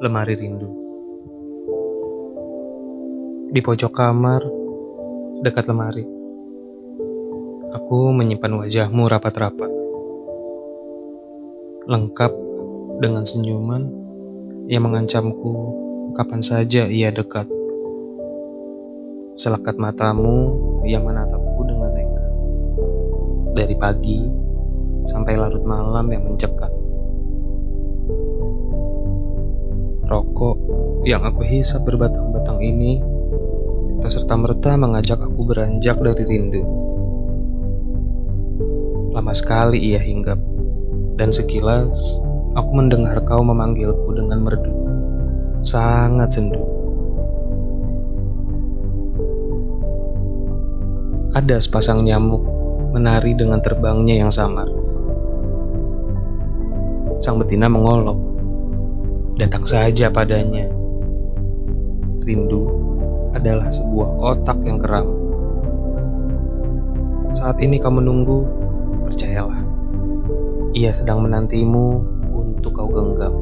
lemari rindu. Di pojok kamar, dekat lemari, aku menyimpan wajahmu rapat-rapat. Lengkap dengan senyuman yang mengancamku kapan saja ia dekat. Selekat matamu yang menatapku dengan nekat. Dari pagi sampai larut malam yang mencekat. Rokok yang aku hisap berbatang-batang ini tak serta-merta mengajak aku beranjak dari rindu. Lama sekali ia hinggap, dan sekilas aku mendengar kau memanggilku dengan merdu. Sangat sendu. Ada sepasang nyamuk menari dengan terbangnya yang samar. Sang betina mengolok datang saja padanya. Rindu adalah sebuah otak yang keram. Saat ini kau menunggu, percayalah. Ia sedang menantimu untuk kau genggam.